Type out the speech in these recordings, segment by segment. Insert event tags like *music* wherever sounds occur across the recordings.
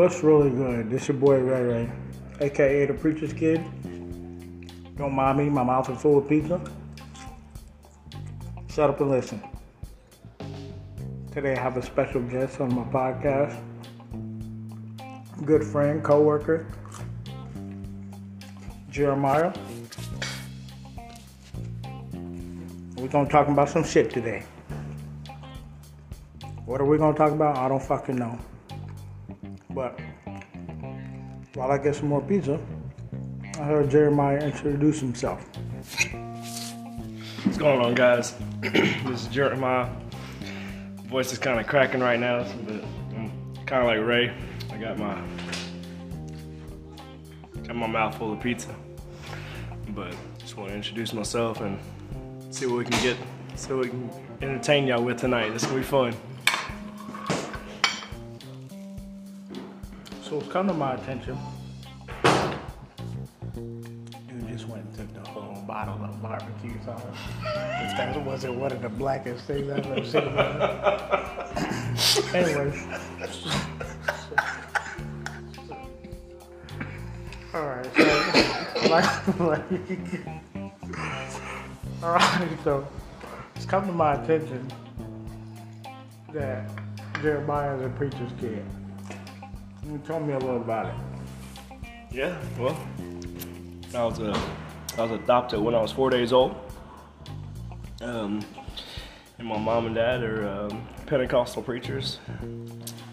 What's really good? This your boy Ray Ray, aka the Preacher's Kid. Don't mind me, my mouth is full of pizza. Shut up and listen. Today I have a special guest on my podcast. Good friend, co-worker, Jeremiah. We're gonna talk about some shit today. What are we gonna talk about? I don't fucking know. But while I get some more pizza, I heard Jeremiah introduce himself. What's going on, guys? *clears throat* this is Jeremiah. Voice is kind of cracking right now, but I'm kind of like Ray. I got my got my mouth full of pizza, but just want to introduce myself and see what we can get, see what we can entertain y'all with tonight. It's gonna be fun. So it's come to my attention. You just went and took the whole bottle of barbecue sauce. If that wasn't one of the blackest things I've ever seen. life. *laughs* Anyways. Alright, so *laughs* like, like Alright, so it's come to my attention that Jeremiah is a preacher's kid. Tell me a little about it? Yeah, well, I was uh, I was adopted when I was four days old. Um, and my mom and dad are um, Pentecostal preachers.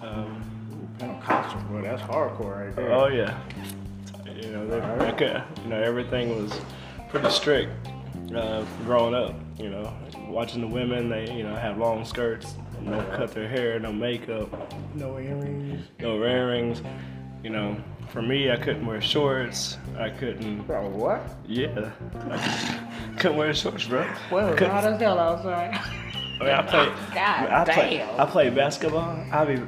Um, Pentecostal, bro, that's hardcore right there. oh yeah, you know, they, I could, you know, everything was pretty strict uh, growing up. You know, watching the women, they you know have long skirts, no cut their hair, no makeup, No earrings. no earrings. You know, for me, I couldn't wear shorts. I couldn't. Bro, what? Yeah. I *laughs* couldn't wear shorts, bro. Well, *laughs* I it's couldn't- hot as hell outside. I mean, I played. God I play, damn. I played basketball. I be.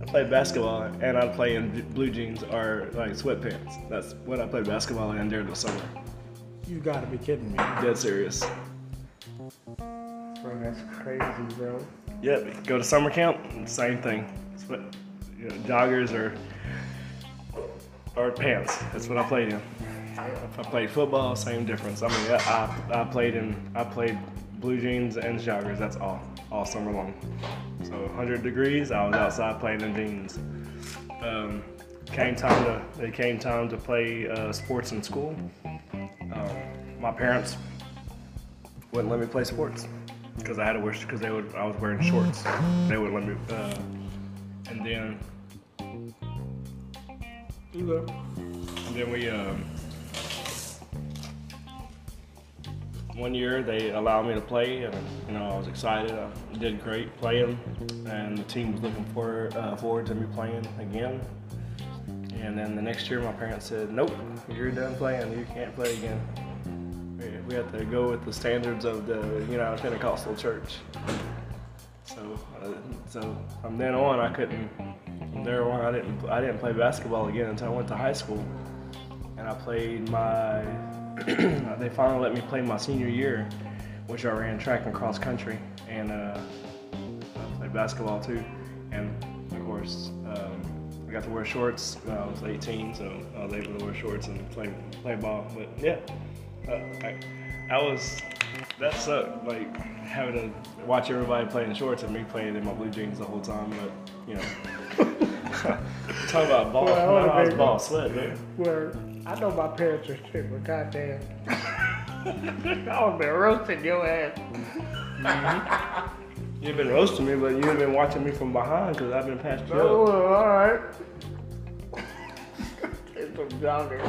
I played basketball and I play in blue jeans or like sweatpants. That's what I played basketball in during the summer. You gotta be kidding me. Dead serious. That's crazy, bro. Yep. Go to summer camp. Same thing. Sweat, you know, joggers or or pants. That's what I played in. If I played football, same difference. I mean, I, I, I played in I played blue jeans and joggers. That's all, all summer long. So 100 degrees, I was outside playing in jeans. Um, came time to it came time to play uh, sports in school. Um, my parents wouldn't let me play sports because I had to wear because they would I was wearing shorts. They wouldn't let me. Uh, and then You go. and then we, um, one year they allowed me to play, and you know I was excited. I did great playing, and the team was looking for uh, forward to me playing again. And then the next year, my parents said, "Nope, you're done playing. You can't play again." We- had to go with the standards of the United Pentecostal Church. So, uh, so from then on, I couldn't. From there on, I didn't. I didn't play basketball again until I went to high school, and I played my. *clears throat* they finally let me play my senior year, which I ran track and cross country, and uh, I played basketball too, and of course. Um, I got to wear shorts when I was 18, so I was able to wear shorts and play play ball. But yeah, uh, I, I was that sucked. Like having to watch everybody playing shorts and me playing in my blue jeans the whole time. But you know, *laughs* talk about ball. Well, I I was ball sweat, man. Where I know my parents are strict, but goddamn. *laughs* I would been roasting your ass. You've been roasting me, but you've been watching me from behind because I've been past you. Oh, up. alright. *laughs* It's some joggers.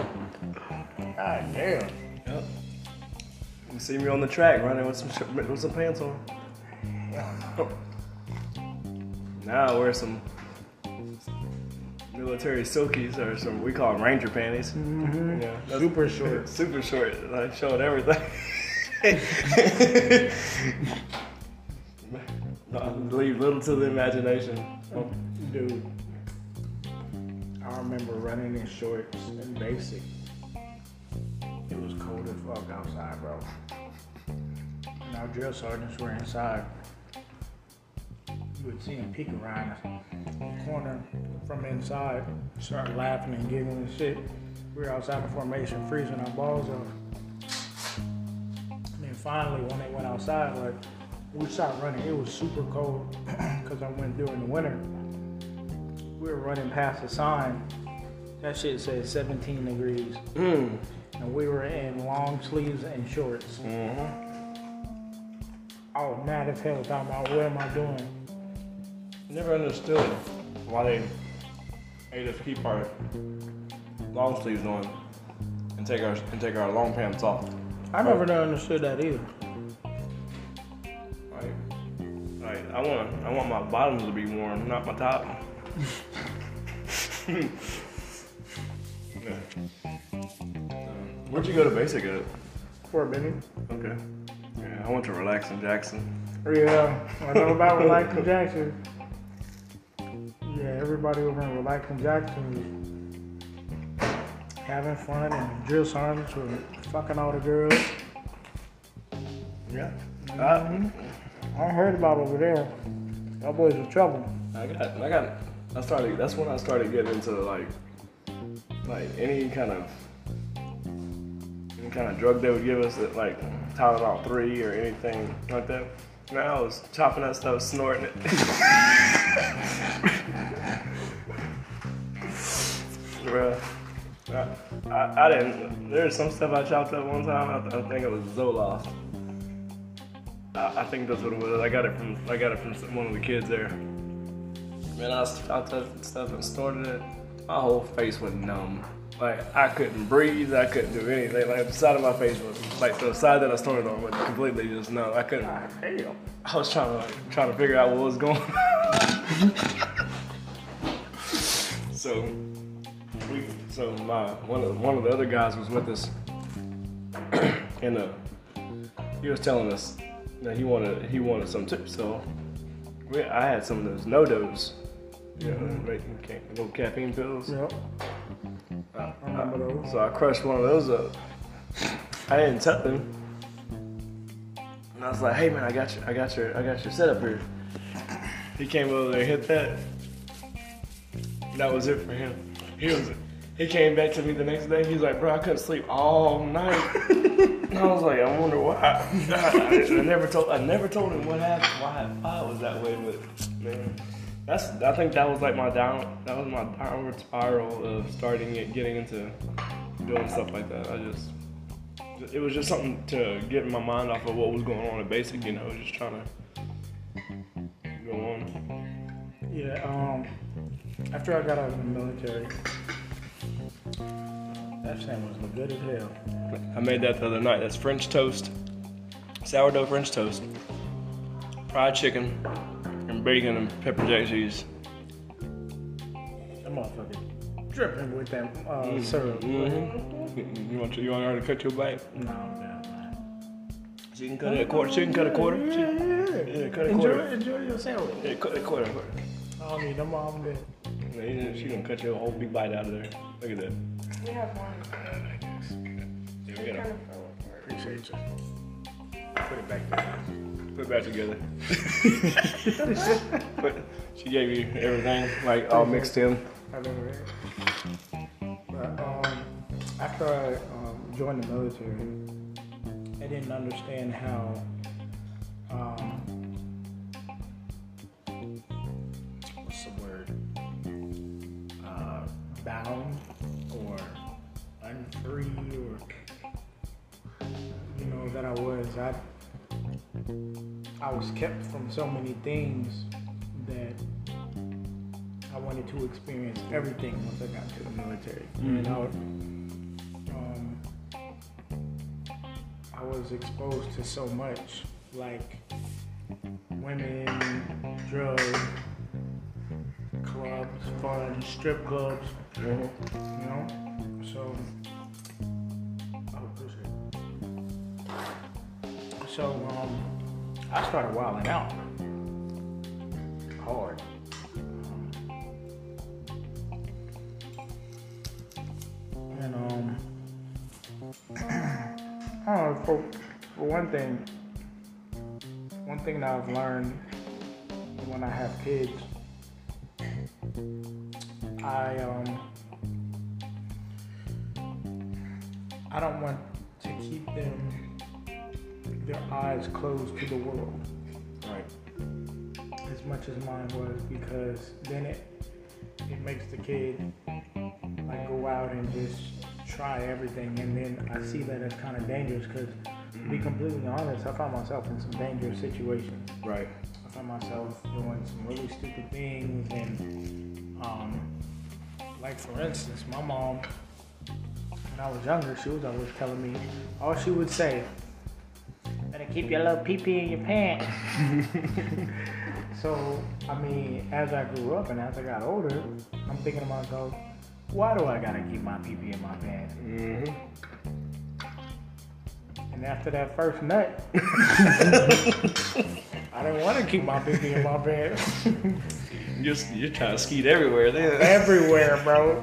God damn. Yep. You see me on the track running with some sh- with some pants on. *laughs* Now I wear some military silkies or some we call them ranger panties. Mm-hmm. Yeah, Super short. *laughs* super short. Like showing everything. *laughs* Leave little to the imagination. Dude, I remember running in shorts and basic. Fuck outside, bro. And our drill sergeants were inside. you would see him peek around the corner from inside, start laughing and giggling and shit. We were outside the formation freezing our balls off. And then finally, when they went outside, like we stopped running. It was super cold *clears throat* because I went during the winter. We were running past a sign. That shit said 17 degrees, Mm. And we were in long sleeves and shorts. Mm-hmm. I was mad as hell talking about what am I doing? Never understood why they made us keep our long sleeves on and take our and take our long pants off. I never understood that either. Like, like I want I want my bottoms to be warm, not my top. *laughs* *laughs* yeah. Where'd you go to basic at? For a minute. Okay. Yeah, I went to Relax in Jackson. Yeah, I know about Relaxing Jackson. Yeah, everybody over in Relaxing Jackson was having fun and drill sergeants were fucking all the girls. Yeah. Mhm. I heard about over there. That boys in trouble. I got, I got, I started. That's when I started getting into like, like any kind of, kind of drug they would give us, that like Tylenol three or anything like that. Man, I was chopping that stuff, snorting it. *laughs* Bruh, I, I, didn't. There's some stuff I chopped up one time. I, I think it was Zoloft. I, I think that's what it was. I got it from I got it from one of the kids there. Man, I, I touched stuff and snorted it. My whole face was numb. Like I couldn't breathe. I couldn't do anything. Like the side of my face was like the side that I snorted on was completely just numb. I couldn't. God damn. I was trying to like, trying to figure out what was going. on. *laughs* so we so my one of one of the other guys was with us, *clears throat* and uh, he was telling us that he wanted he wanted some too. So we, I had some of those NoDoz, you know, making ca- little caffeine pills. Yep. I- I so I crushed one of those up. I didn't tell him. And I was like, hey man, I got your I got your I got your setup here. He came over there and hit that. That was it for him. He was he came back to me the next day, he's like, bro, I couldn't sleep all night. and I was like, I wonder why. I, I never told I never told him what happened, why, it was that way, but man. That's I think that was like my down that was my downward spiral of starting it getting into doing stuff like that. I just it was just something to get my mind off of what was going on at basic, you know, just trying to go on. Yeah, um, after I got out of the military, that sandwich looked good as hell. I made that the other night. That's French toast, sourdough French toast, fried chicken, and bacon and pepper jack cheese. That motherfucker dripping with that uh, syrup. Mm-hmm. You want to, you want her to cut your bite? No, man. She can cut it a quarter. She can cut a quarter. She, yeah, cut a Enjoy, quarter. enjoy your sandwich. Yeah, cut a quarter. quarter. I don't need them all day. Yeah, you- She gonna cut your whole big bite out of there. Look at that. We have one. Yeah, we gotta kind of fell apart. Appreciate you. Put it back there. Put it back together. *laughs* but she gave you everything, like all mixed in. I never had. But um, after I um, joined the military, I didn't understand how um, what's the word uh, bound or unfree or you know that I was. I I was kept from so many things that I wanted to experience everything once I got to the military. You know, um, I was exposed to so much, like women, drugs, clubs, fun, strip clubs. You know, so. So, um, I started wilding out hard. And um. *clears throat* For, for one thing, one thing that I've learned when I have kids, I um I don't want to keep them their eyes closed to the world Right. as much as mine was because then it it makes the kid like go out and just try everything and then I see that as kind of dangerous because to be completely honest I found myself in some dangerous situations Right. I found myself doing some really stupid things and um like for instance my mom when I was younger she was always telling me all she would say keep your little pee pee in your pants *laughs* so I mean as I grew up and as I got older I'm thinking to myself why do I gotta keep my pee pee in my pants Mm-hmm. and after that first nut *laughs* I didn't want to keep my pee pee in my pants *laughs* You're, you're trying to skeet everywhere then. everywhere bro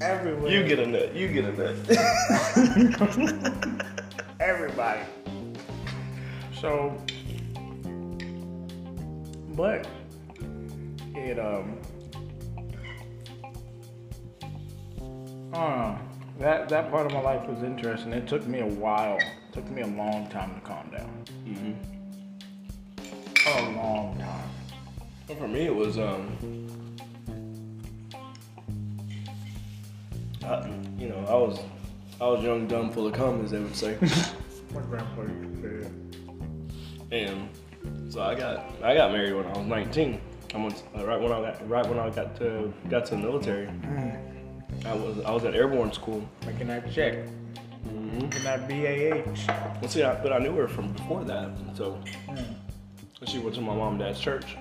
everywhere You get a nut. You get a nut. everybody. So, but it um, uh, that that part of my life was interesting. It took me a while. It took me a long time to calm down. mm-hmm. A long time. Well, for me, it was um, I, you know, I was I was young, dumb, full of cum, as they would say, *laughs* My grandpa used to say. And so I got I got married when I was 19. I went uh, right when I got right when I got to got to the military. I was I was at airborne school. Making that check. Mm-hmm. Making that BAH. Well, see, I, but I knew her from before that, so Mm. she went to my mom and dad's church.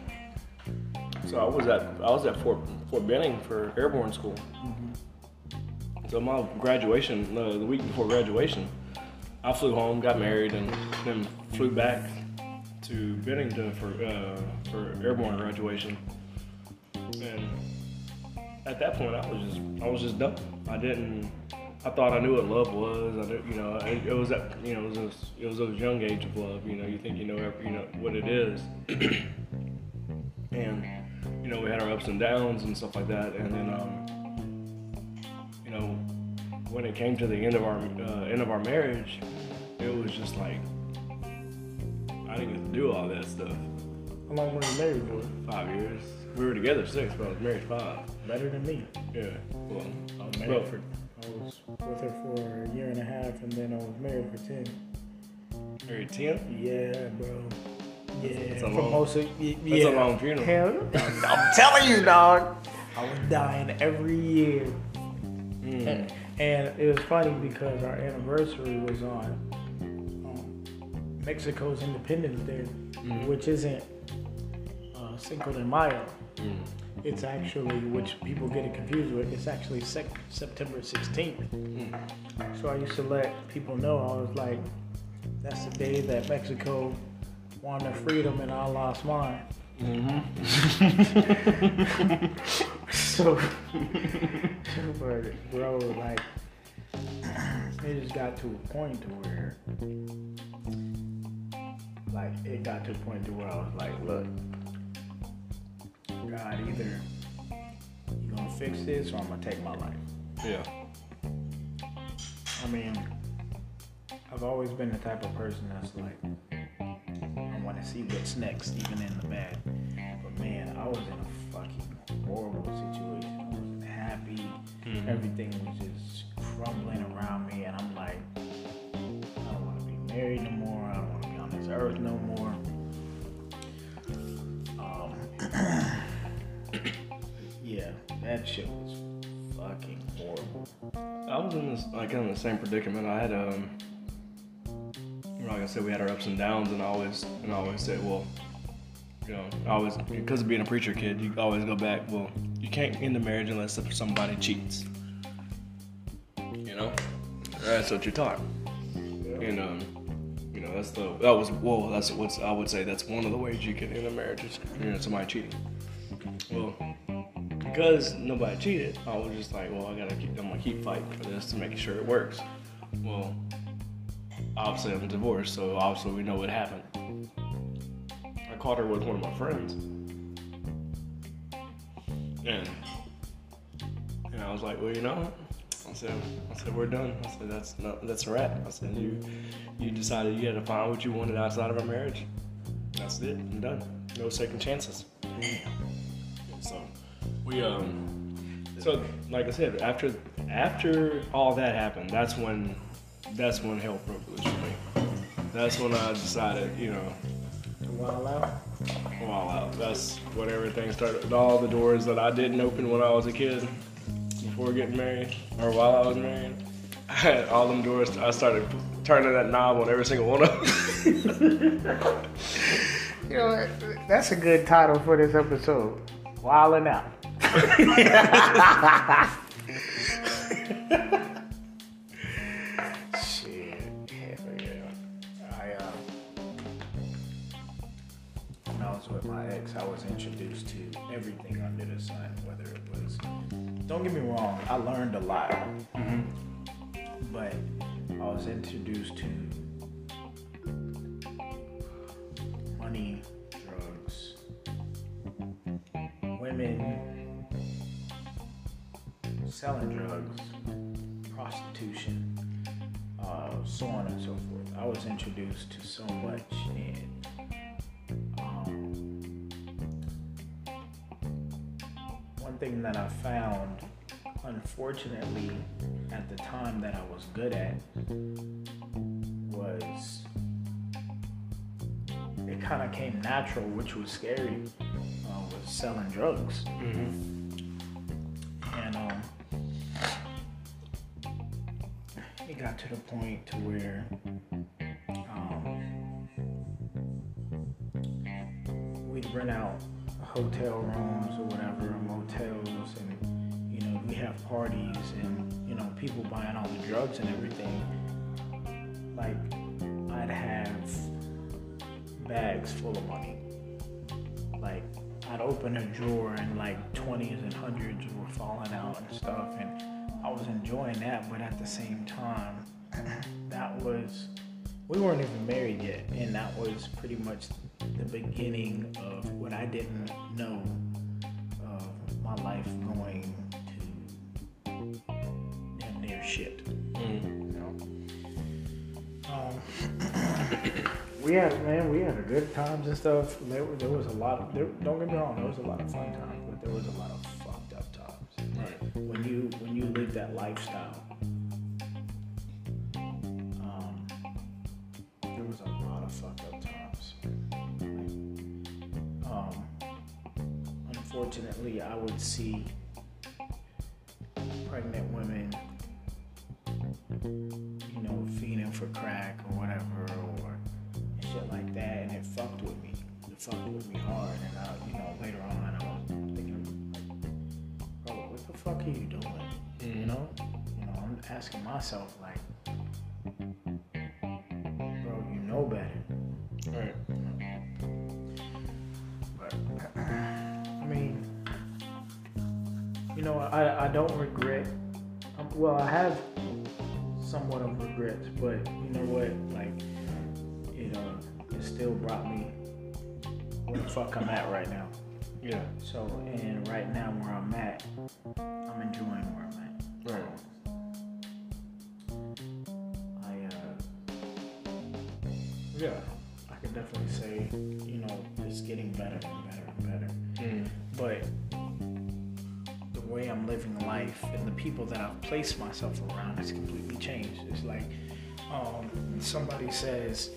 So I was at I was at Fort Fort Benning for airborne school. So my graduation, uh, the week before graduation, I flew home, got married, and then flew back to Bennington for uh, for airborne graduation. And at that point, I was just I was just dumb. I didn't. I thought I knew what love was. I you know, it, it was that you know it was it was those young age of love. You know, you think you know you know what it is, and you know we had our ups and downs and stuff like that. And then um, you know when it came to the end of our uh, end of our marriage, it was just like I didn't get to do all that stuff. How long were you married for? Five years. We were together six, but I was married five. Better than me. Yeah. Well, I was Well- for. I was with her for a year and a half, and then I was married for ten. married ten. Yeah, bro. Yeah, That's a for long- most of y- That's a long funeral. Hell, I'm telling you, dog. I was dying every year, Mm. and, and it was funny because our anniversary was on Mexico's Independence Day, Mhm. which isn't uh, Cinco de Mayo. Mm. It's actually, which people get it confused with, it's actually sec- September 16th. Mm. So I used to let people know, I was like, that's the day that Mexico won their freedom and I lost mine. Mm-hmm. *laughs* So, *laughs* but bro, like, *clears throat* it just got to a point to where, like, it got to a point to where I was like, look, God, either you gonna fix this or I'm gonna take my life. yeah. I mean, I've always been the type of person that's like, I want to see what's next, even in the bad. But man, I was in a fucking horrible situation. I wasn't happy. Mhm. Everything was just crumbling around me, and I'm like, I don't want to be married no this earth no more. Um, *clears throat* yeah, that shit was fucking horrible. I was in this like in the same predicament. I had um, like I said, we had our ups and downs, and I always and I always said, well, you know, I always because of being a preacher kid, you always go back. Well, you can't end a marriage unless somebody cheats. You know, that's what you're taught. And um, you know, that's the that was well, that's what's I would say that's one of the ways you can end a marriage is you know somebody cheating. Well, because nobody cheated, I was just like, well, I gotta keep, I'm gonna keep fighting for this to make sure it works. Well, obviously I'm divorced, so obviously we know what happened. I caught her with one of my friends, and and I was like, well, you know, said, I said we're done. I said that's no, that's a wrap. I said you you decided you had to find what you wanted outside of our marriage. That's it. I'm done. No second chances. So we um so like I said after after all that happened, that's when that's when hell broke loose for me. That's when I decided, you know, Wild out. Wow, out. That's when everything started. All the doors that I didn't open when I was a kid, before getting married, or while I was married, I had all them doors. I started turning that knob on every single one of them. *laughs* You know, that's a good title for this episode. Wildin' out. *laughs* Shit, hell yeah. I uh, when I was with my ex, I was introduced to everything under the sun. Whether it was, don't get me wrong, I learned a lot, but I was introduced to money, drugs, women, selling drugs, prostitution, uh, so on and so forth. I was introduced to so much, one thing that I found, unfortunately, at the time that I was good at, was it kind of came natural, which was scary, uh, was selling drugs. And um, it got to the point to where um, we'd rent out hotel rooms or whatever, motels, and you know we have parties and you know people buying all the drugs and everything. Like I'd have bags full of money. Like I'd open a drawer and like twenties and hundreds were falling out and stuff, and I was enjoying that. But at the same time, *clears throat* that was we weren't even married yet, and that was pretty much the beginning of what I didn't know of my life going to damn near shit. You know? Um, *clears throat* we had man, we had a good times and stuff. There, there was a lot of there, don't get me wrong, there was a lot of fun times, but there was a lot of fucked up times. Right. When you when you live that lifestyle, um, there was a lot of fucked up um, unfortunately, I would see pregnant women, you know, feeding for crack or whatever, or shit like that, and it fucked with me. It fucked with me hard, and I, you know, later on, I was thinking, like, bro, what the fuck are you doing? You know, you know, I'm asking myself, like, don't regret. Um, well, I have somewhat of regrets, but you know what? Like, you know, it still brought me where the fuck I'm at right now. Yeah. So, and right now where I'm at, people that I've placed myself around has completely changed. It's like um, somebody says,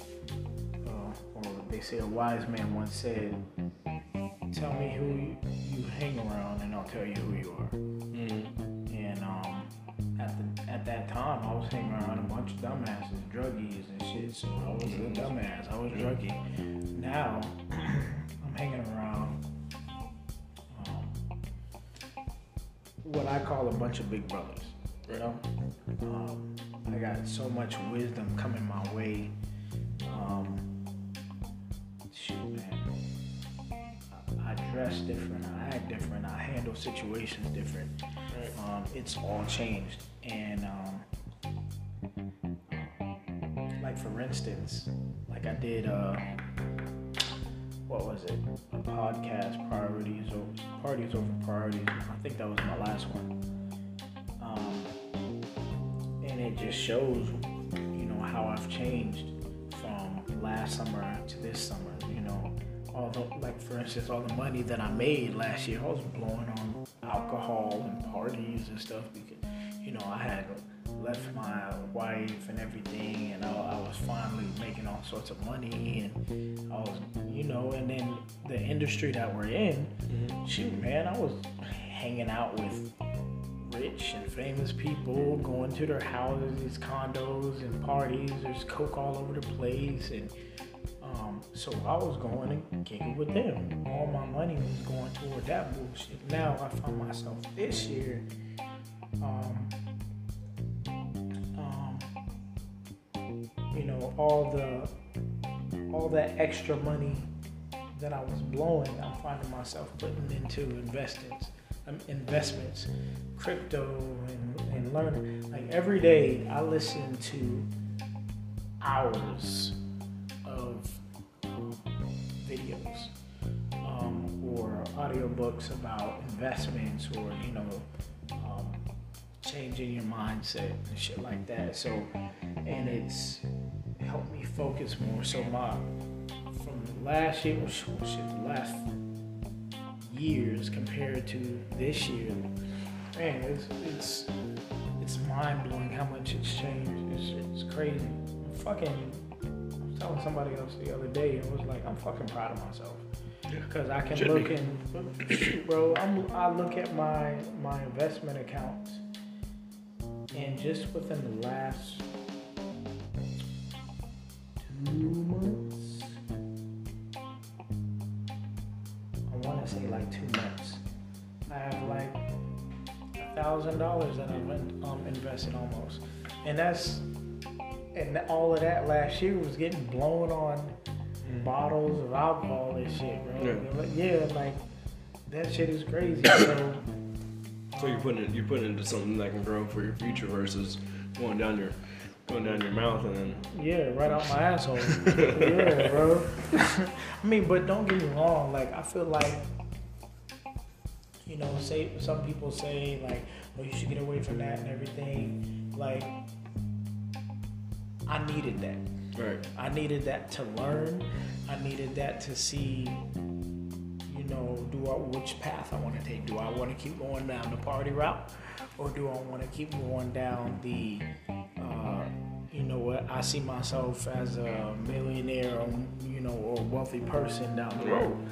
uh, or they say a wise man once said, "Tell me who you, you hang around, and I'll tell you who you are." Mm. And um, at the, at that time, I was hanging around a bunch of dumbasses, druggies and shit. So I was a dumbass. I was druggy. Now *clears throat* I'm hanging around what I call a bunch of big brothers. You know, um, I got so much wisdom coming my way. Um, shoot, man. I, I dress different. I act different. I handle situations different. Um, it's all changed. And um, like for instance, like I did uh, what was it? Podcast priorities or parties over priorities. I think that was my last one. Um, and it just shows, you know, how I've changed from last summer to this summer. You know, all the like for instance, all the money that I made last year, I was blowing on alcohol and parties and stuff because, you know, I had left my wife and everything, and I, I, was finally making all sorts of money, and I was, you know, and then the industry that we're in, mm-hmm. shoot, man, I was hanging out with rich and famous people, going to their houses, condos, and parties. There's coke all over the place, and um, so I was going and kicking with them. All my money was going toward that bullshit. Now I find myself this year. Um, know all the all that extra money that I was blowing, I'm finding myself putting into investments, um, investments, crypto, and, and learning. Like every day, I listen to hours of videos um, or audiobooks about investments or you know um, changing your mindset and shit like that. So, and it's helped me focus more. So my from last year, or shit, last years compared to this year, man, it's it's it's mind blowing how much it's changed. It's, it's crazy. I'm fucking. I was telling somebody else the other day, and was like, I'm fucking proud of myself because I can Should look be. and *clears throat* bro, I'm, I look at my my investment accounts, and just within the last months. I want to say like two months. I have like a thousand dollars that I've been, um, invested almost, and that's and all of that last year was getting blown on mm. bottles of alcohol and shit, bro. Yeah, yeah like that shit is crazy. *coughs* So, so you're putting it, you're putting it into something that can grow for your future versus going down your going down your mouth and then yeah, right out my asshole. *laughs* yeah, bro. I mean, but don't get me wrong. Like, I feel like you know, say some people say like, "Oh, you should get away from that and everything." Like, I needed that. Right. I needed that to learn. I needed that to see you know, do I which path I want to take? Do I want to keep going down the party route, or do I want to keep going down the uh, you know what, I see myself as a millionaire, or, you know, or wealthy person down the road.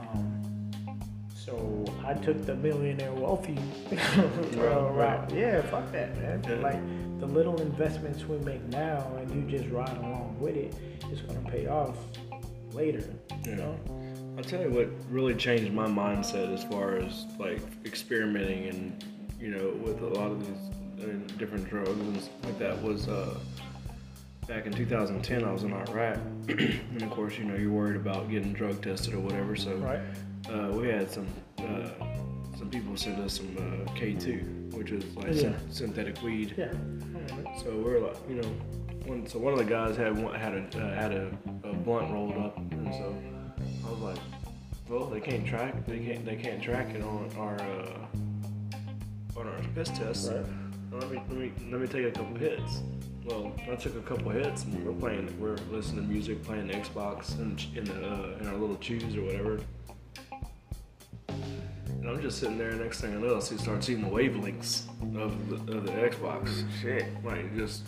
Um, so I took the millionaire wealthy *laughs* route. Right. Yeah, fuck that, man. Yeah. Like the little investments we make now, and you just ride along with it, it's gonna pay off later. Yeah. You know. I'll tell you what really changed my mindset as far as like experimenting and you know with a lot of these and different drugs and like that was uh, back in 2010. I was in Iraq, *clears throat* and of course, you know, you're worried about getting drug tested or whatever. So right. uh, we had some uh, some people send us some uh, K2, which is like yeah. synthetic weed. Yeah. So we are like, you know, one, so one of the guys had one, had a uh, had a, a blunt rolled up, and so I was like, well, they can't track they can't they can't track it on our uh, on our piss test. Right let me let me let me take a couple hits. Well, I took a couple hits and we're playing, we're listening to music, playing the Xbox and in the uh, in our little CHUs or whatever. And I'm just sitting there. Next thing I know, I see start seeing the wavelengths of the, of the Xbox. Shit, like just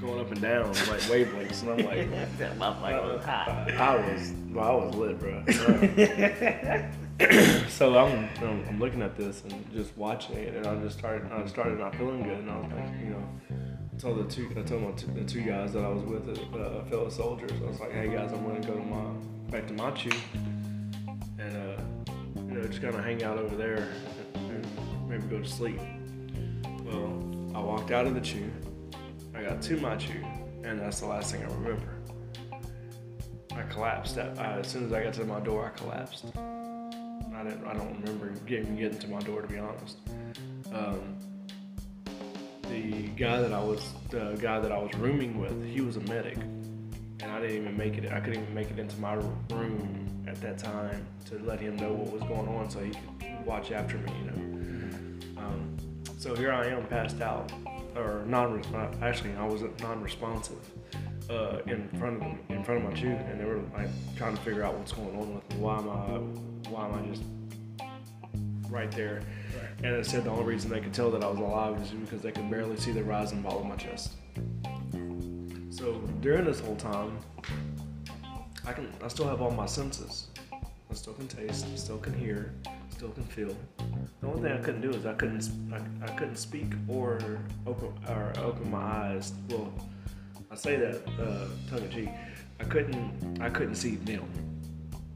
going up and down like wavelengths, and I'm like, *laughs* that motherfucker was hot. I, I was, well, I was lit, bro. *laughs* *clears throat* so I'm, I'm looking at this and just watching it, and I just started I started not feeling good, and I was like, you know, I told the two I told my two, the two guys that I was with, uh, fellow soldiers, I was like, hey guys, I'm gonna go to my back to my CHU, and uh, you know, just kind of hang out over there and maybe go to sleep. Well, I walked out of the CHU, I got to my CHU, and that's the last thing I remember. I collapsed. I, as soon as I got to my door, I collapsed. I didn't. I don't remember getting getting to my door to be honest. Um, the guy that I was the guy that I was rooming with, he was a medic, and I didn't even make it. I couldn't even make it into my room at that time to let him know what was going on, so he could watch after me. You know. Um, so here I am, passed out, or non. Actually, I was non-responsive uh, in front of them, in front of my chute, and they were like trying to figure out what's going on with me. Why am I? Why am I just right there? And it said the only reason they could tell that I was alive is because they could barely see the rising ball of my chest. So during this whole time, I can I still have all my senses. I still can taste, still can hear, still can feel. The only thing I couldn't do is I couldn't I, I couldn't speak or open or open my eyes. Well, I say that uh, tongue in cheek. I couldn't I couldn't see them.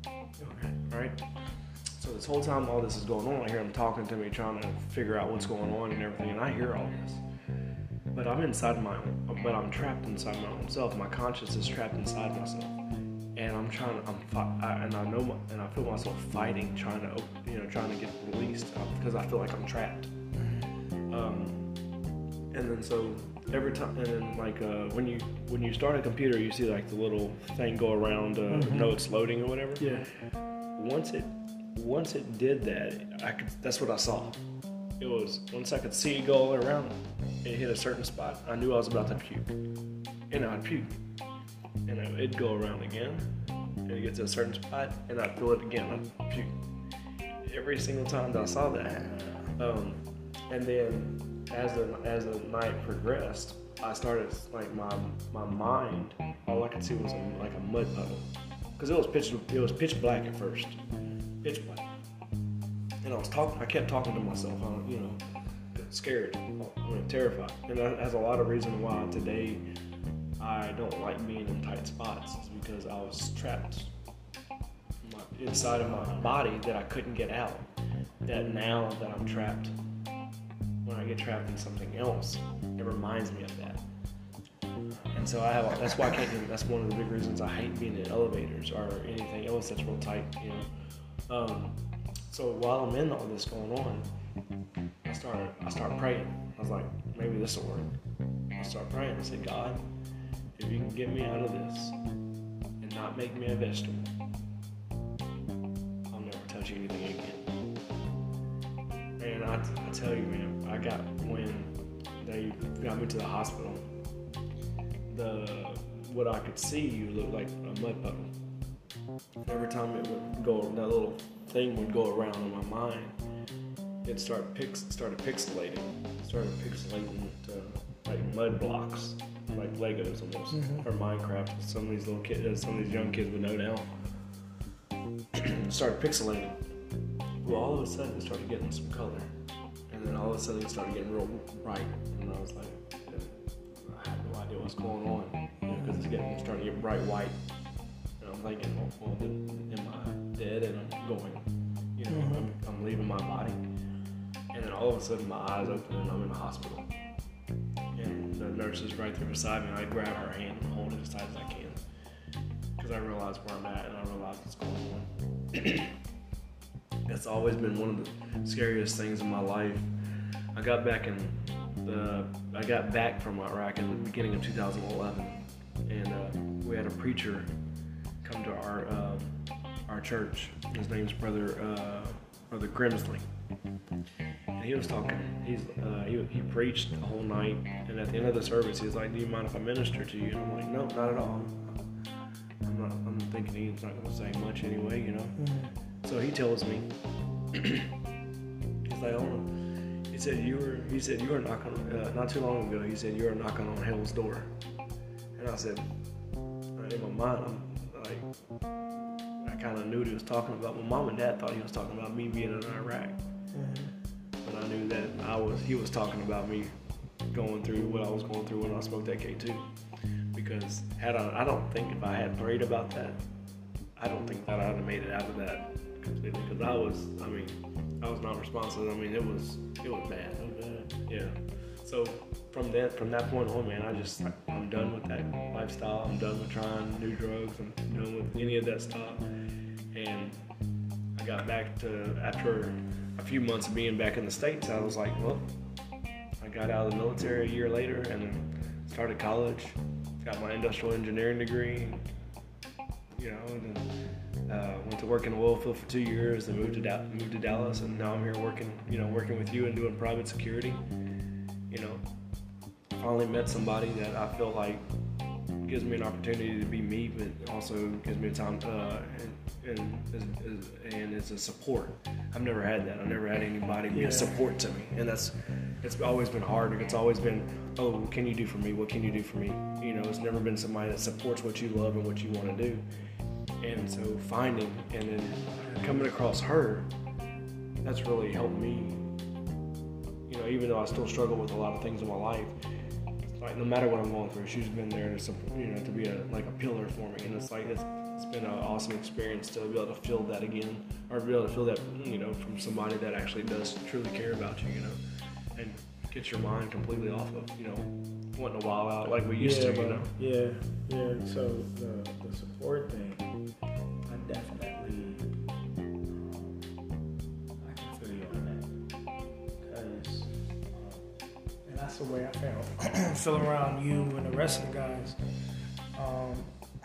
Okay, right. So this whole time all this is going on, I hear them talking to me, trying to figure out what's going on and everything, and I hear all this. But I'm inside my own, but I'm trapped inside my own self. My conscience is trapped inside myself, and I'm trying. I'm fi- I, and I know, my, and I feel myself fighting, trying to, you know, trying to get released because I feel like I'm trapped. Um, and then so every time, and then like uh, when you when you start a computer, you see like the little thing go around, uh, mm-hmm. know it's loading or whatever. Yeah. Once it once it did that, I could. That's what I saw. It was once I could see it go all around. It hit a certain spot. I knew I was about to puke, and I'd puke, and it'd go around again, and it gets to a certain spot, and I'd feel it again. I'd puke. Every single time that I saw that, um, and then as the as the night progressed, I started like my my mind. All I could see was a, like a mud puddle, because it was pitch it was pitch black at first, pitch black and I was talking. I kept talking to myself. I, you know, scared, I mean, terrified, and that has a lot of reason why today I don't like being in tight spots. Is because I was trapped inside of my body that I couldn't get out. That now that I'm trapped, when I get trapped in something else, it reminds me of that. And so I have. That's why I can't. That's one of the big reasons I hate being in elevators or anything else that's real tight. You know. Um, so while I'm in all this going on, I started I start praying. I was like, maybe this will work. I start praying. I said, God, if you can get me out of this and not make me a vegetable, I'll never touch anything again. And I, I tell you, man, I got when they got me to the hospital, the what I could see you looked like a mud puddle. Every time it would go, that little thing would go around in my mind, it started pix started pixelating, started pixelating to like mud blocks, like Legos almost, mm-hmm. or Minecraft. Some of these little kids, some of these young kids would know now. *clears throat* started pixelating. Well, all of a sudden, it started getting some color, and then all of a sudden, it started getting real bright, and I was like, I have no idea what's going on, because you know, it's getting starting to get bright white. And I'm thinking, well, well am I dead and I'm going. You know, mm-hmm. I'm, I'm, leaving my body. And then all of a sudden my eyes open and I'm in the hospital. And the nurse is right there beside me. I grab her hand and hold it as tight as I can. Because I realize where I'm at and I realize what's going on. That's always been one of the scariest things in my life. I got back in the I got back from Iraq in the beginning of 2011, and uh, we had a preacher come to our um, our church. His name's Brother uh, Brother Grimsley, and he was talking. He's uh, he, he preached the whole night, and at the end of the service, he was like, "Do you mind if I minister to you?" And I'm like, "No, not at all." I'm not. I'm thinking he's not going to say much anyway, you know. Mm-hmm. So he tells me, he's like, "Oh." He said you were. He said you were knocking. Uh, not too long ago, he said you were knocking on hell's door, and I said, in my mind, I'm like, kind of knew what he was talking about. My mom and dad thought he was talking about me being in Iraq, mm-hmm. but I knew that I was. He was talking about me going through what I was going through when I smoked that K2. Because had I, I don't think if I had prayed about that, I don't think that I'd have made it out of that completely. Because I was, I mean, I was not responsive. I mean, it was, it was bad. It was bad. Yeah. So from that from that point on, man, I just I'm done with that lifestyle. I'm done with trying new drugs. I'm done with any of that stuff. And I got back to after a few months of being back in the states. I was like, well, I got out of the military a year later and started college. got my industrial engineering degree. You know, and then uh, went to work in the oil field for two years. Then moved to da- moved to Dallas, and now I'm here working. You know, working with you and doing private security. You know, finally met somebody that I feel like gives me an opportunity to be me, but also gives me a time uh, and, and, and it's a support. I've never had that. I've never had anybody be Yeah. a support to me, and that's it's always been hard. It's always been, oh, what can you do for me? What can you do for me? You know, it's never been somebody that supports what you love and what you want to do. And so finding and then coming across her, that's really helped me. Know, even though I still struggle with a lot of things in my life, like no matter what I'm going through, she's been there to support, you know to be a like a pillar for me, and it's like it's, it's been an awesome experience to be able to feel that again, or be able to feel that you know from somebody that actually does truly care about you, you know, and get your mind completely off of you know wanting to wild out like we used yeah, to, you know. Yeah, yeah. So the the support thing, that's the way I felt. *clears throat* feel around you and the rest of the guys. Um,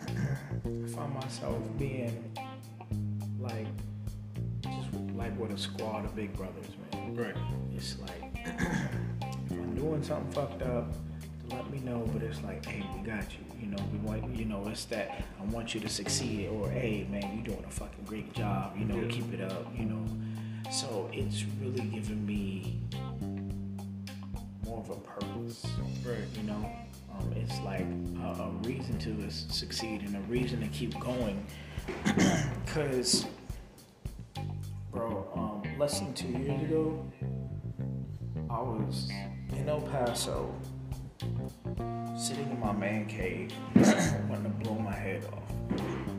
*clears throat* I find myself being like, just like with a squad of big brothers, man Right. it's like *clears throat* if I'm doing something fucked up, let me know. But it's like, hey, we got you. You know, we want you know, it's that I want you to succeed, or hey, man, you're doing a fucking great job. You know, Yeah. keep it up. You know, so it's really giving me more of a purpose. Right. You know, um, it's like a, a reason to succeed and a reason to keep going. *clears throat* Cause, bro, um, less than two years ago, I was in El Paso, sitting in my man cave, *clears throat* wanting to blow my head off.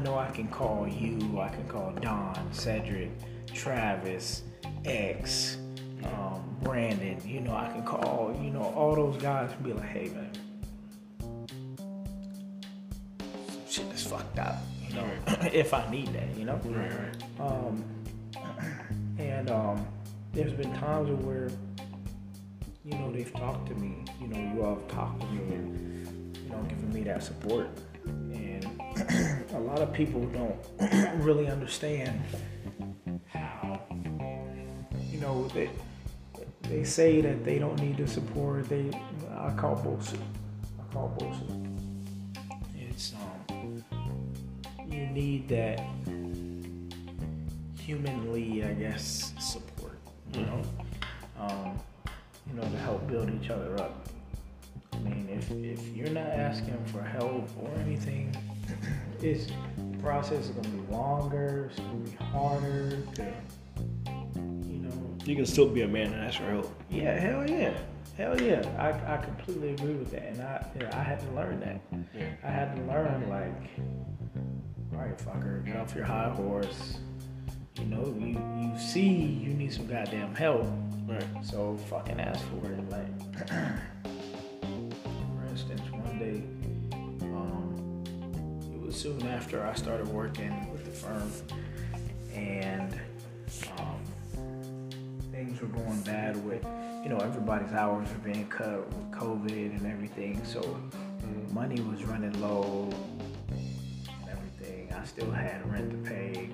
Know, I know I can call you, I can call Don, Cedric, Travis, X, um, Brandon. You know, I can call, you know, all those guys and be like, hey, man, shit is fucked up, you know, *laughs* if I need that, you know? Right. Right. Um, and um, there's been times where, you know, they've talked to me. You know, you all have talked to me and, you know, given me that support. *clears throat* A lot of people don't *clears throat* really understand how, you know, they, they say that they don't need the support. They, I call bullshit. I call bullshit. It's, um, you need that humanly, I guess, support. You know, um, you know, to help build each other up. I mean, if if you're not asking for help or anything, it's the process is gonna be longer. It's gonna be harder you know, You can still be a man and ask for help. yeah, hell yeah. Hell yeah. I, I completely agree with that. And I you know, I had to learn that. Yeah. I had to learn like, all right, fucker, get off your high horse. You know, you, you see you need some goddamn help. Right. So fucking ask for it. Like *clears throat* soon after I started working with the firm and um, things were going bad with you know everybody's hours were being cut with COVID and everything. So money was running low and everything. I still had rent to pay,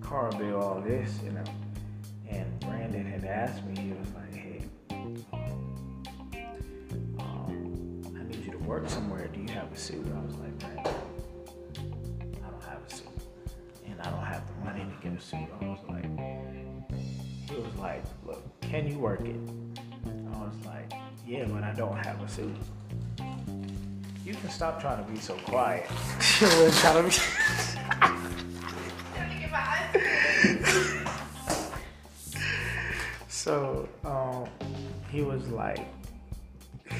car bill, all this, you know. And Brandon had asked me, he was like, hey, um, I need you to work somewhere. Do you have a suit? I was like, a suit. I was like, he was like, look, can you work it? I was like, yeah, but I don't have a suit. You can stop trying to be so quiet. *laughs* You know, trying to be. *laughs* So um, he was like, *laughs* so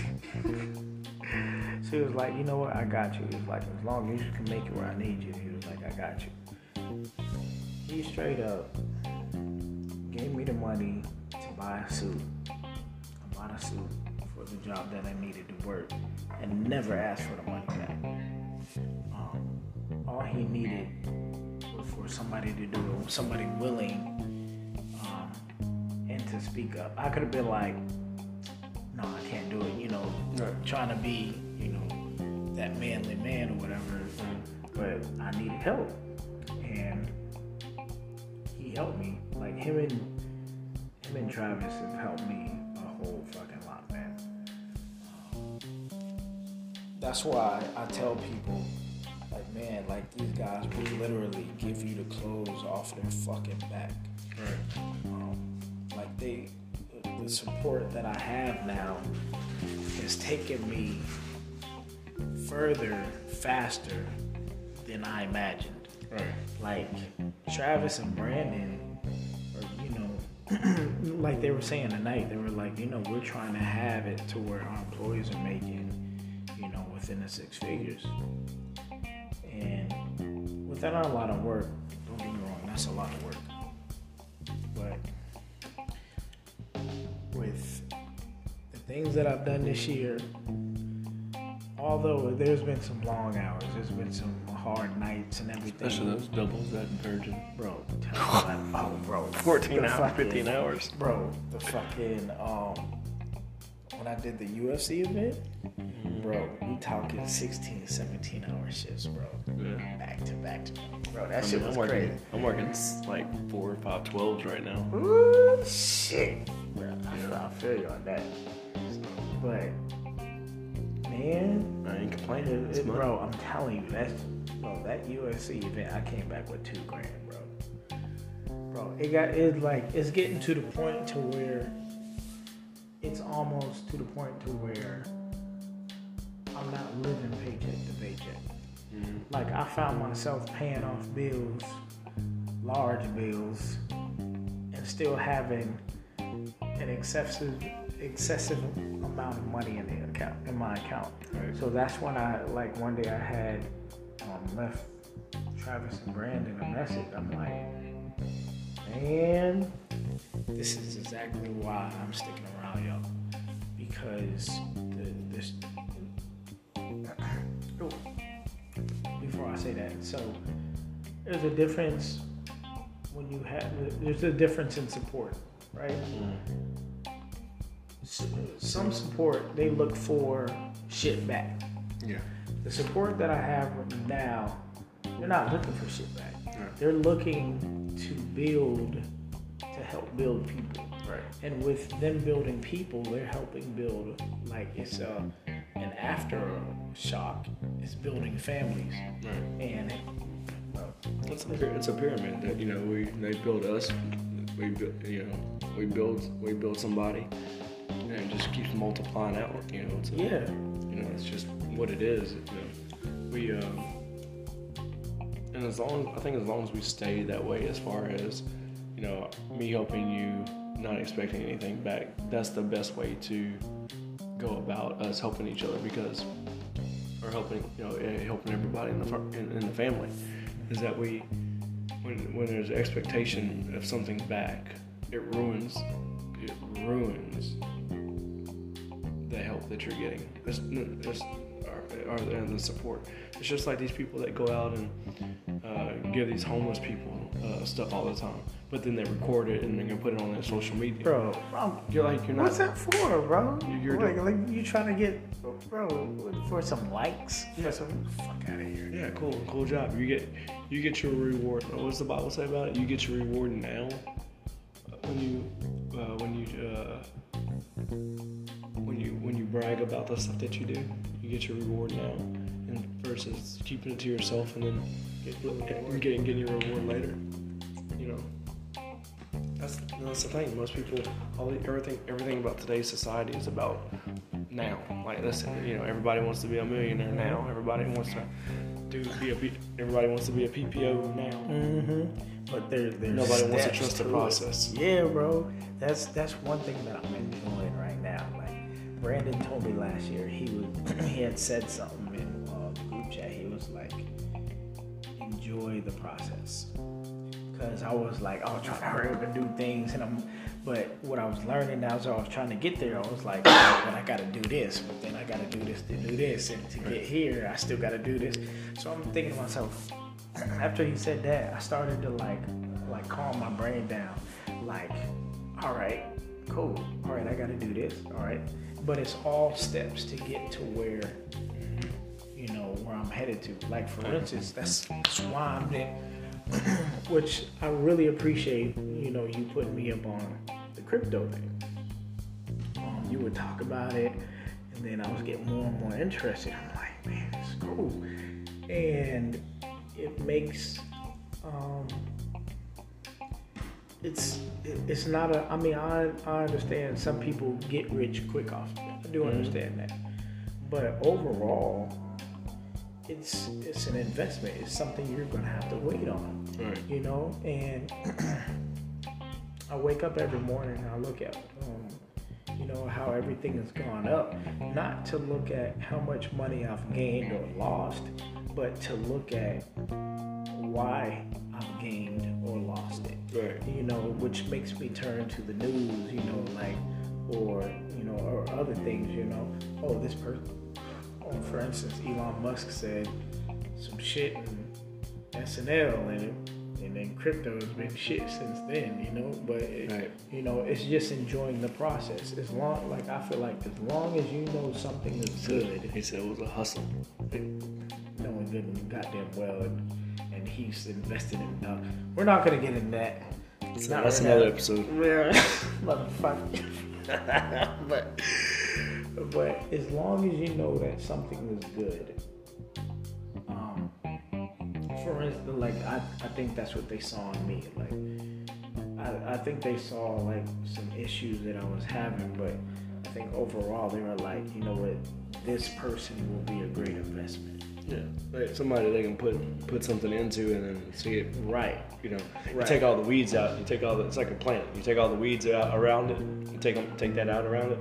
he was like, you know what, I got you. He was like, as long as you can make it where I need you, he was like, I got you. He straight up gave me the money to buy a suit. I bought a suit for the job that I needed to work, and never asked for the money back. Um, all he needed was for somebody to do it, somebody willing um, and to speak up. I could have been like, no, I can't do it. You know, Right. trying to be, you know, that manly man or whatever. But I needed help, he helped me. Like him and him and Travis have helped me a whole fucking lot, man. That's why I tell people, like, man, like these guys will literally give you the clothes off their fucking back. Right. Um, like they, the support that I have now has taken me further, faster than I imagined. Right. Like Travis and Brandon, or you know, *clears throat* like they were saying tonight, they were like, you know, we're trying to have it to where our employees are making, you know, within the six figures. And with that, a lot of work. Don't get me wrong, that's a lot of work. But with the things that I've done this year, although there's been some long hours, there's been some hard nights and everything. Especially those doubles that Virgin. Bro, tell me about, oh, bro. 14 hours, fucking- 15 hours. Bro, the fucking, um, when I did the UFC event, bro, we talking 16, 17 hour shifts, bro. Yeah. Back to back to back. Bro, that I shit mean, was I'm working, crazy. I'm working like four or five 12s right now. Ooh, shit. Bro, I feel, I feel you on that. But, man, I ain't complaining. It- it- bro, I'm telling you, that's bro, that UFC event, I came back with two grand, bro. Bro, it got it's like it's getting to the point to where it's almost to the point to where I'm not living paycheck to paycheck. Mhm. Like I found myself paying off bills, large bills, and still having an excessive excessive amount of money in the account in my account. Right. So that's when I like one day I had um, left Travis and Brandon a message. I'm like, man, this is exactly why I'm sticking around, y'all, because the this. Oh, before I say that, so there's a difference when you have there's a difference in support, right? Mhm. S- Some support they look for shit back. Yeah. The support that I have now, they're not looking for shit back. Yeah. They're looking to build, to help build people. Right. And with them building people, they're helping build like it's a an aftershock. It's building families, Right. and well, It's a, it's a pyramid that you know we they build us, we build you know we build we build somebody, and it just keeps multiplying out. You know, it's a, yeah, you know it's just what it is. You know, we um, and as long I think as long as we stay that way, as far as you know, me helping you, not expecting anything back, that's the best way to go about us helping each other because or helping you know eh, helping everybody in the in, in the family is that we when when there's expectation of something back it ruins it ruins the help that you're getting it's, it's, or, or and the support it's just like these people that go out and uh, give these homeless people uh, stuff all the time but then they record it and they're gonna put it on their social media bro. I'm, you're like you're not what's that for, bro? You're like, doing- like you trying to get, bro, for some likes? For some fuck out of here. Yeah, cool, cool job. You get you get your reward. What does the Bible say about it? You get your reward now. Uh, When you uh, when you uh, when you when you brag about the stuff that you do, get your reward now, and versus keeping it to yourself and then get, getting getting your reward later. You know. That's, that's the thing. Most people, all the, everything, everything about today's society is about now. Like, listen, you know, everybody wants to be a millionaire now. Everybody wants to do be a everybody wants to be a PPO now. Mm-hmm. But there, there's Nobody wants to trust the it. process. Yeah, bro. That's that's one thing that I'm enjoying right now. Like Brandon told me last year, he was *clears throat* he had said something in uh, the group chat. He was like, enjoy the process. Because I was like, I was trying to hurry up and do things, and I'm. But what I was learning now is I was trying to get there. I was like, but I got to do this, but then I got to do this to do this, and to get here, I still got to do this. So I'm thinking to myself, *clears throat* after he said that, I started to like, like calm my brain down. Like, all right, cool. All right, I got to do this. All right, but it's all steps to get to where you know where I'm headed to. Like for instance, that's, that's why I'm there, *clears throat* which I really appreciate. You know, you putting me up on the crypto thing. Um, you would talk about it, and then I was getting more and more interested. I'm like, man, it's cool, and it makes. Um, it's it's not a. I mean, I I understand some people get rich quick off. I do Mhm. understand that, but overall, it's it's an investment. It's something you're gonna have to wait on. Right. You know, and *clears throat* I wake up every morning and I look at um, you know how everything has gone up. Not to look at how much money I've gained or lost, but to look at why I've gained or lost it Right. you know, which makes me turn to the news, you know, like, or, you know, or other things, you know. Oh, this person, oh, for instance, Elon Musk said some shit in SNL and, and then crypto has been shit since then, you know, but, it, Right. you know, it's just enjoying the process. As long, like, I feel like as long as you know something is good, He said it was a hustle. knowing good and goddamn well, and, and he's invested in. Uh, we're not gonna get in that. So Not that's right another now. episode. *laughs* Motherfucker. *laughs* but but as long as you know that something is good. Um, for instance, like I, I think that's what they saw in me. Like I, I think they saw like some issues that I was having, but I think overall they were like, you know what, this person will be a great investment. Yeah. Right. Somebody they can put put something into and then see it. Right. You know, you take all the weeds out. You take all the. It's like a plant. You take all the weeds out around it. You take them, take that out around it,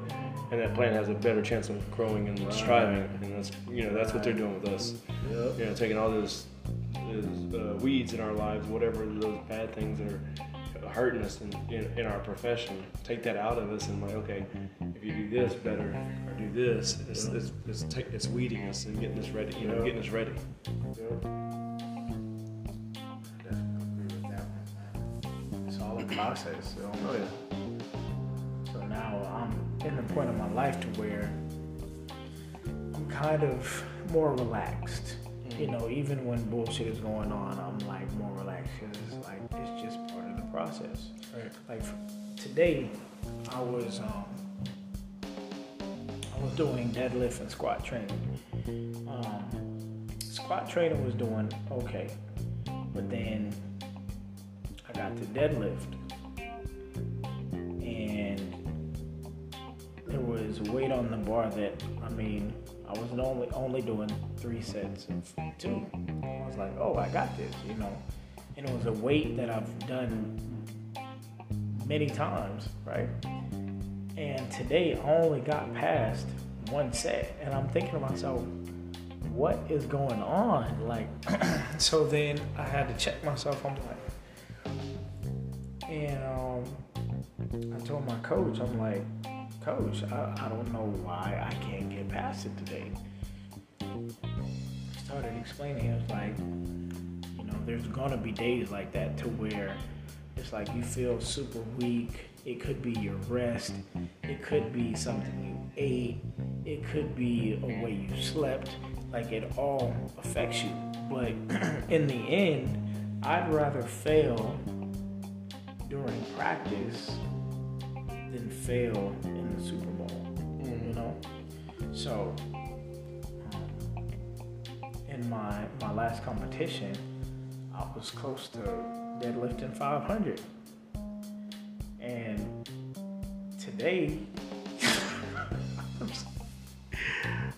and that plant has a better chance of growing and Right. thriving. And that's you know that's what they're doing with us. Yep. You know, taking all those, those uh, weeds in our lives, whatever those bad things that are hurting us in, in, in our profession, take that out of us and like, okay, if you do this better do this, it's, it's, it's, ta- it's weeding us and getting us ready, you know, Yeah. getting us ready. Yep. Definitely agree with that one. It's all a process. So, Oh yeah. so now I'm in the point of my life to where I'm kind of more relaxed. You know, even when bullshit is going on, I'm like more relaxed because it's like it's just part of the process. Right. Like today, I was um, was doing deadlift and squat training. Um, squat training was doing okay, but then I got to deadlift, and there was weight on the bar that I mean I was only only doing three sets of two. I was like, oh, I got this, you know, and it was a weight that I've done many times, right? And today I only got past one set, and I'm thinking to myself, what is going on? Like, *clears throat* so then I had to check myself. I'm like, and um, I told my coach, I'm like, Coach, I, I don't know why I can't get past it today. I started explaining, it was like, you know, there's gonna be days like that to where it's like you feel super weak. It could be your rest. It could be something you ate. It could be a way you slept. Like it all affects you. But *clears throat* in the end, I'd rather fail during practice than fail in the Super Bowl. You know? So um, in my my last competition, I was close to deadlifting 500. And today, *laughs*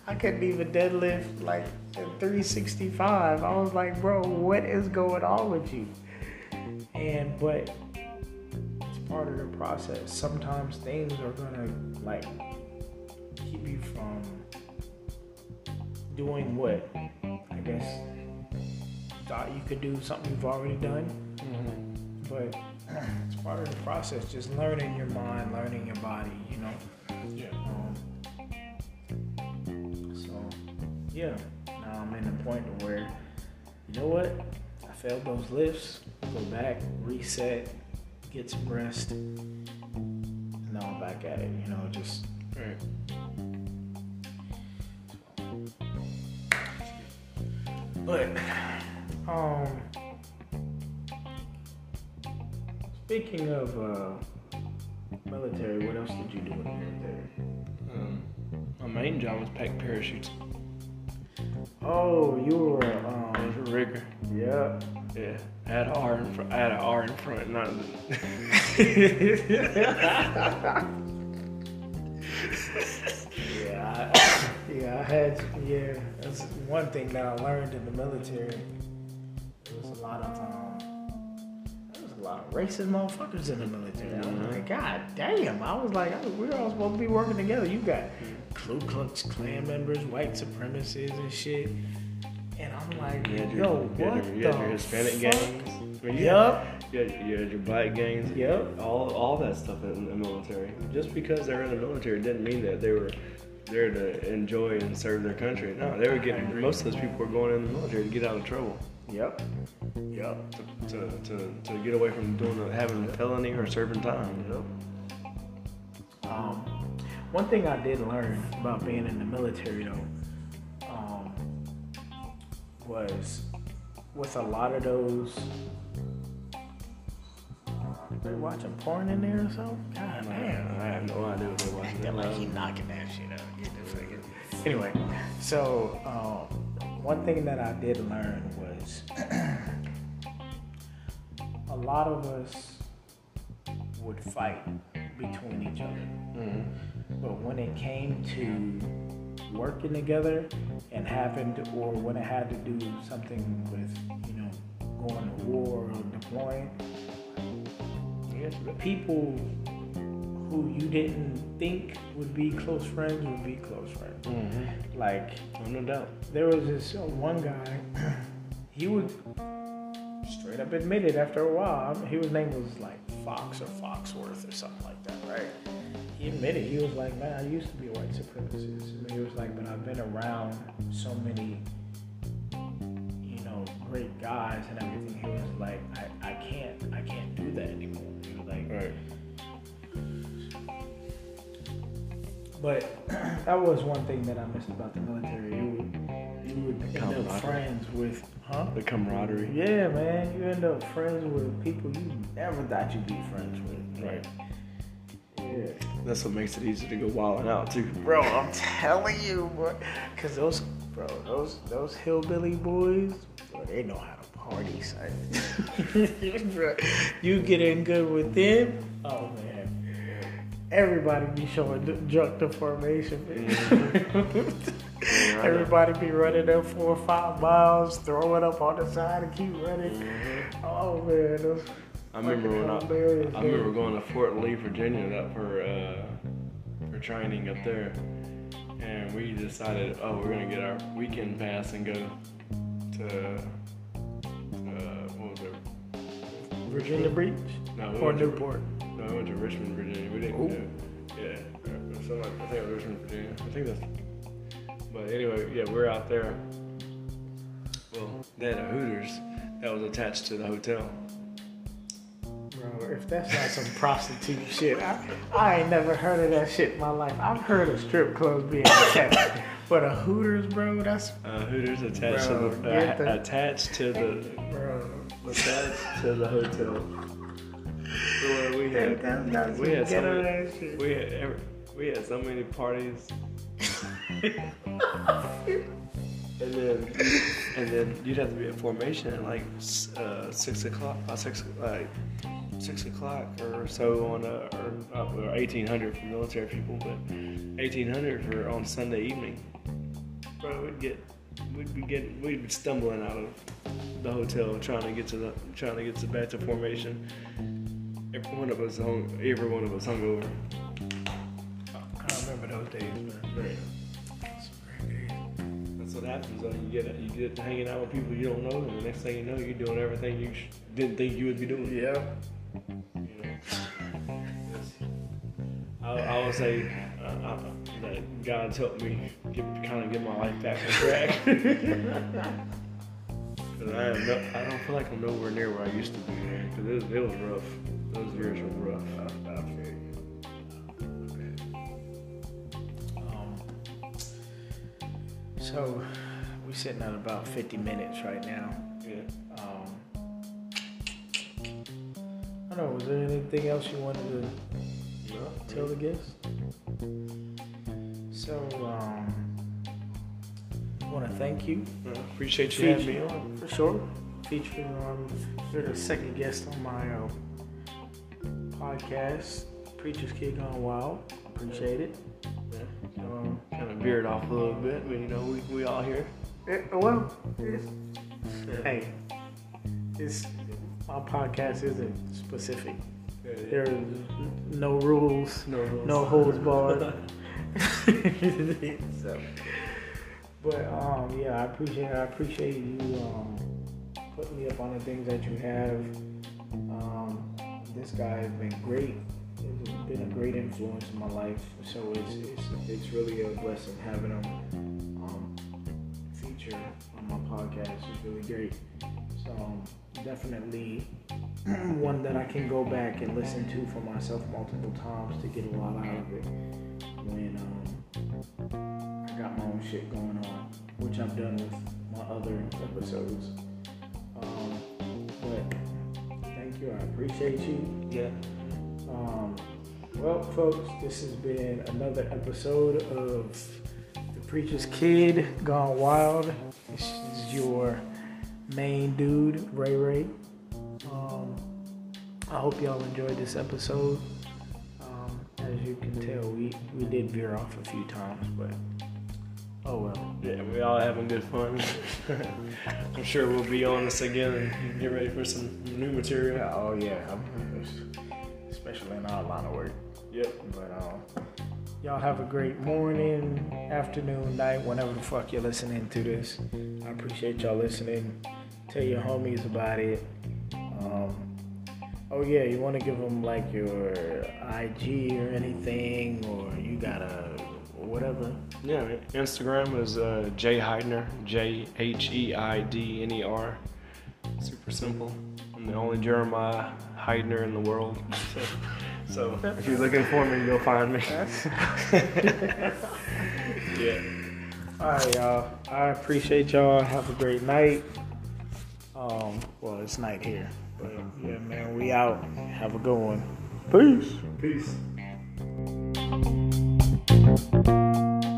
I couldn't even deadlift like 365. I was like, bro, what is going on with you? And but it's part of the process. Sometimes things are gonna like keep you from doing what I guess thought you could do something you've already done. But *clears throat* it's part of the process. Just learning your mind, learning your body. You know. Yeah. Um, so, yeah, now I'm in the point to where, you know what? I failed those lifts. Go back, reset, get some rest. And Now I'm back at it. You know, just Right. But um speaking of uh military, what else did you do in the military? Um, my main job was pack parachutes. Oh, you were I um was a rigger. yeah. Yeah, I had an R in front. I had an R in front. Not yeah, I, yeah, I had yeah. That's one thing that I learned in the military. It was a lot of um, there was a lot of racist motherfuckers in the military. I was like, God damn! I was like, I- we're all supposed to be working together. You got Ku Klux Klan members, white supremacists, and shit. And I'm like, you your, yo, you had what your, you the had your Hispanic fuck? gangs. I you. Had, you, had, your black gangs. Yep. All all that stuff in the military. Just because they're in the military didn't mean that they were there to enjoy and serve their country. No, they were getting. Most of those people were going in the military to get out of trouble. Yep. Yep. To, to, to, to get away from doing a, having a felony or serving time. You know. Um, one thing I did learn about being in the military, though, um, was with a lot of those. They watching porn in there or something? God damn. I have no idea what they're watching. That like he knocking that shit out. Get the fucking. Anyway, so um, one thing that I did learn was *clears throat* a lot of us would fight between each other. Mhm. But when it came to working together and having to, or when it had to do something with, you know, going to war or deploying, the people who you didn't think would be close friends would be close friends. Mm-hmm. Like, No doubt. there was this uh, one guy, *clears throat* he would straight up admit it after a while. He was name was like Fox or Foxworth or something like that, right? He admitted he was like, man, I used to be a white supremacist. And he was like, but I've been around so many, you know, great guys and everything. He was like, I, I can't, I can't do that anymore. He was like, Right. But *clears throat* that was one thing that I missed about the military. You would, you would end up friends with, huh? The camaraderie. Yeah, man. You end up friends with people you never thought you'd be friends with. Right. Yeah. That's what makes it easy to go wilding out too. Bro, I'm telling you, bro. Cause those, bro, those those hillbilly boys, bro, they know how to party, son. *laughs* You get in good with them, oh man. Everybody be showing d- drunk to formation, man. Everybody be running up four or five miles, throwing up on the side and keep running. Oh man, those I remember when I, I remember going to Fort Lee, Virginia, up for uh, for training up there, and we decided, oh, we're gonna get our weekend pass and go to uh, what was it? Virginia Beach No, or Newport. We went to Richmond, Virginia. We didn't go. Yeah, something like, I think it was Richmond, Virginia. I think that's. But anyway, yeah, we're out there. Well, they had a Hooters that was attached to the hotel. Bro, if that's not some prostitute shit, I, I ain't never heard of that shit in my life. I've heard of strip clubs being attached, but a Hooters, bro, that's Uh, Hooters attached Bro, to the uh, the- attached to the bro. attached to the hotel. So, we had we had so many, we had every, we had so many parties. *laughs* And then, and then you'd have to be at formation at like uh, six o'clock, uh, six like six o'clock or so on a, or, uh, or eighteen hundred for military people, but eighteen hundred for on Sunday evening. Bro, we'd get, we'd be getting, we'd be stumbling out of the hotel trying to get to the, trying to get to back to formation. Every one of us hung, every one of us hung over. I remember those days, man. That's what happens though. You get you get hanging out with people you don't know, and the next thing you know, you're doing everything you sh- didn't think you would be doing. Yeah. You know. I, I would say uh, uh, that God's helped me get kind of get my life back on track. *laughs* Cause I no, I don't feel like I'm nowhere near where I used to be, man. Cause it, it was rough. Those years were rough. I, I feel you. Um, so we're sitting at about 50 minutes right now. Yeah. Um, I don't know. Was there anything else you wanted to No. tell the guests? So um, I want to thank you. No, Appreciate you having me on. for sure. Featuring on, you're the second guest on my uh, podcast, Preacher's Kid Gone Wild. Appreciate it. Um, Kind of veered off a little bit, but you know, we, we all here. eh, well, it's, hey, it's my podcast isn't specific. There's no rules, No rules. no holds barred. *laughs* so, but um, yeah, I appreciate I appreciate you um, putting me up on the things that you have. Um, this guy has been great. He's been a great influence in my life. So it's it's, it's really a blessing having him um, feature on my podcast. It's really great. So um, definitely *clears throat* one that I can go back and listen to for myself multiple times to get a lot out of it when um, I got my own shit going on, which I've done with my other episodes. I appreciate you. Yeah. Um, well, folks, this has been another episode of The Preacher's Kid Gone Wild. This is your main dude, Ray Ray. Um, I hope y'all enjoyed this episode. Um, as you can tell, we, we did veer off a few times, but oh well. Yeah, we all having good fun. *laughs* I'm sure we'll be on this again and get ready for some new material. Yeah, oh yeah, I'm, especially in our line of work. Yep. But um, y'all have a great morning, afternoon, night, whenever the fuck you're listening to this. I appreciate y'all listening. Tell your homies about it. Um, oh yeah, you want to give them like your IG or anything, or you got a whatever. Yeah. Instagram is uh, J Heidner, J H E I D N E R. Super simple. I'm the only Jeremiah Heidner in the world. So, so if you're looking for me, you'll find me. *laughs* yeah. All right, y'all. I appreciate y'all. Have a great night. Um, well, it's night here, but yeah, man, we out. Have a good one. Peace. Peace. thank you